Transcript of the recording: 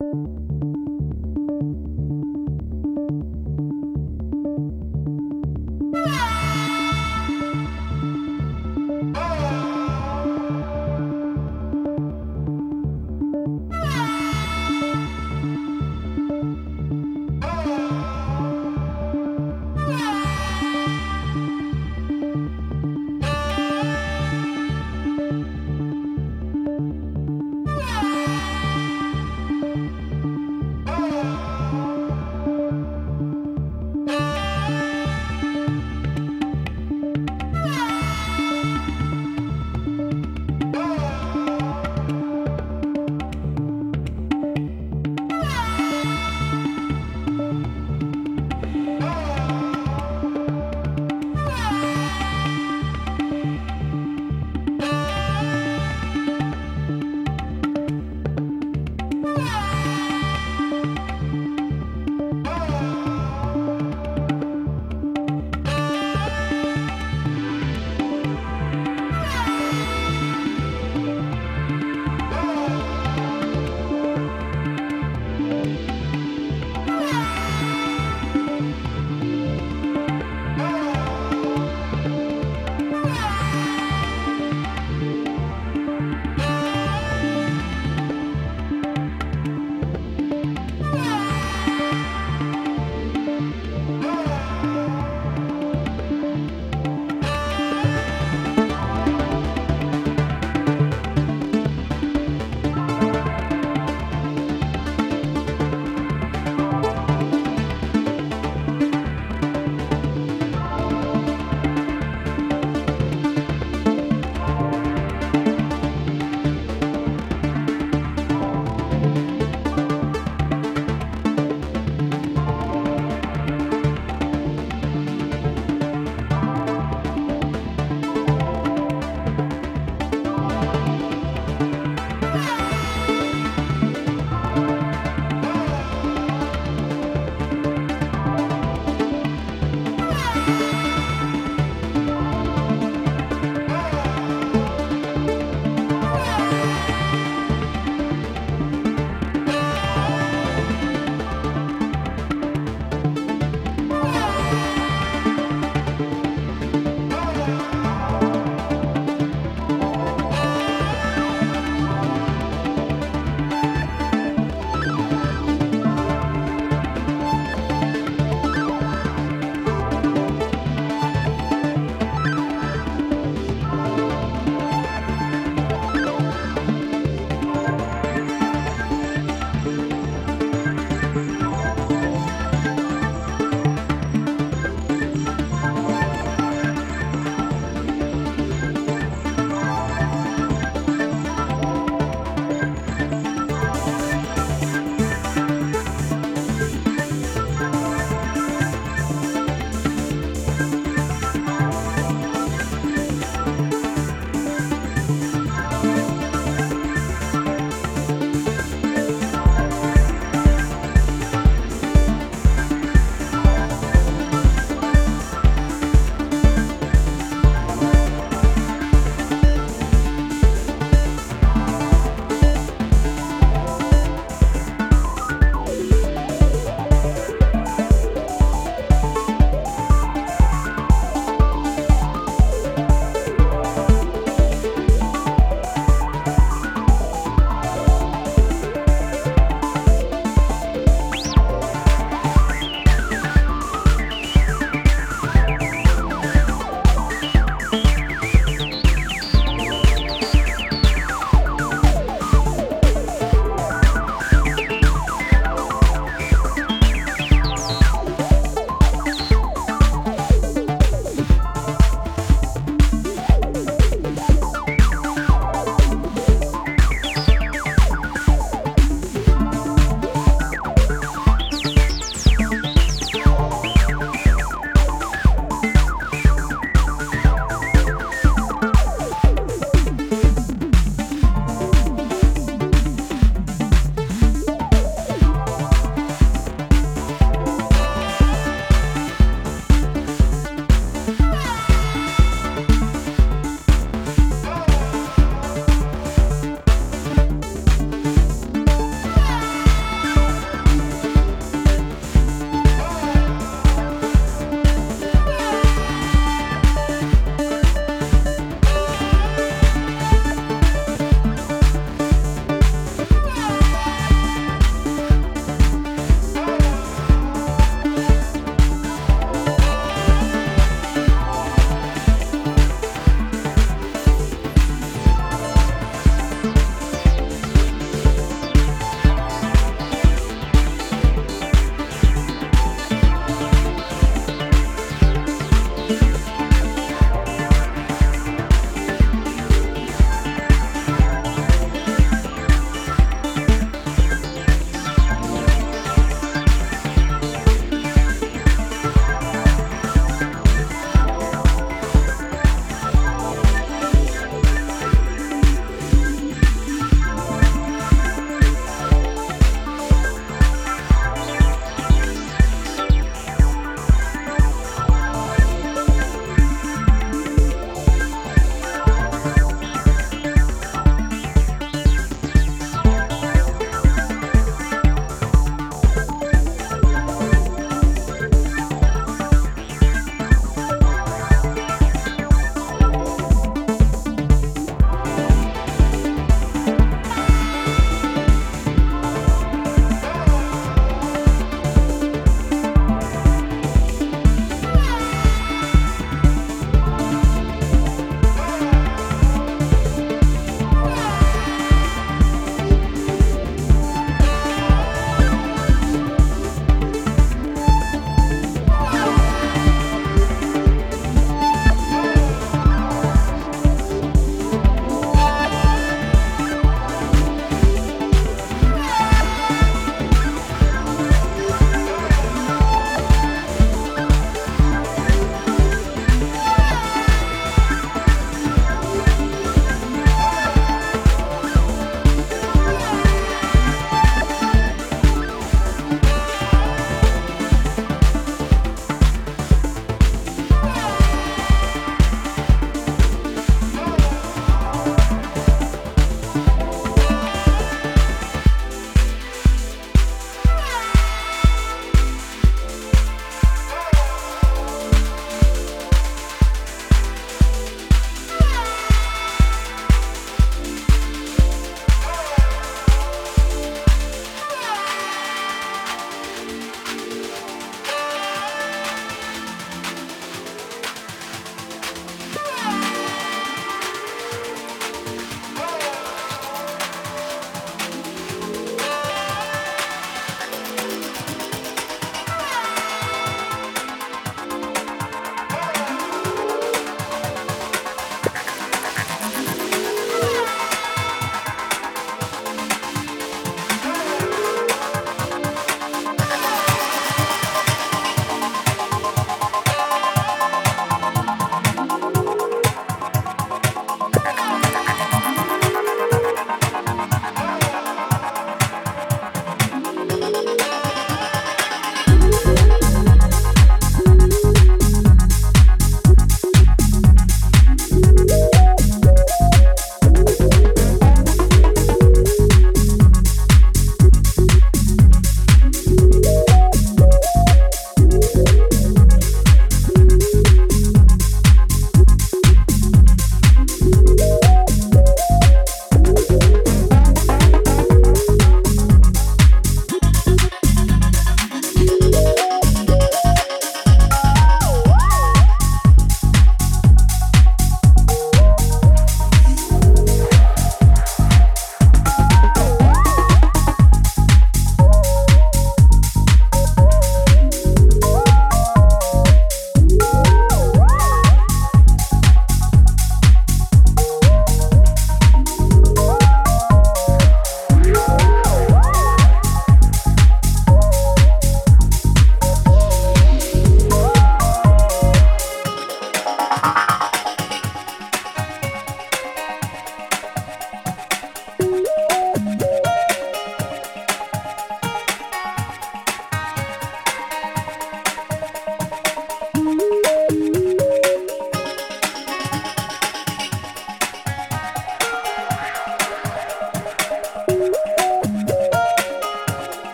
Música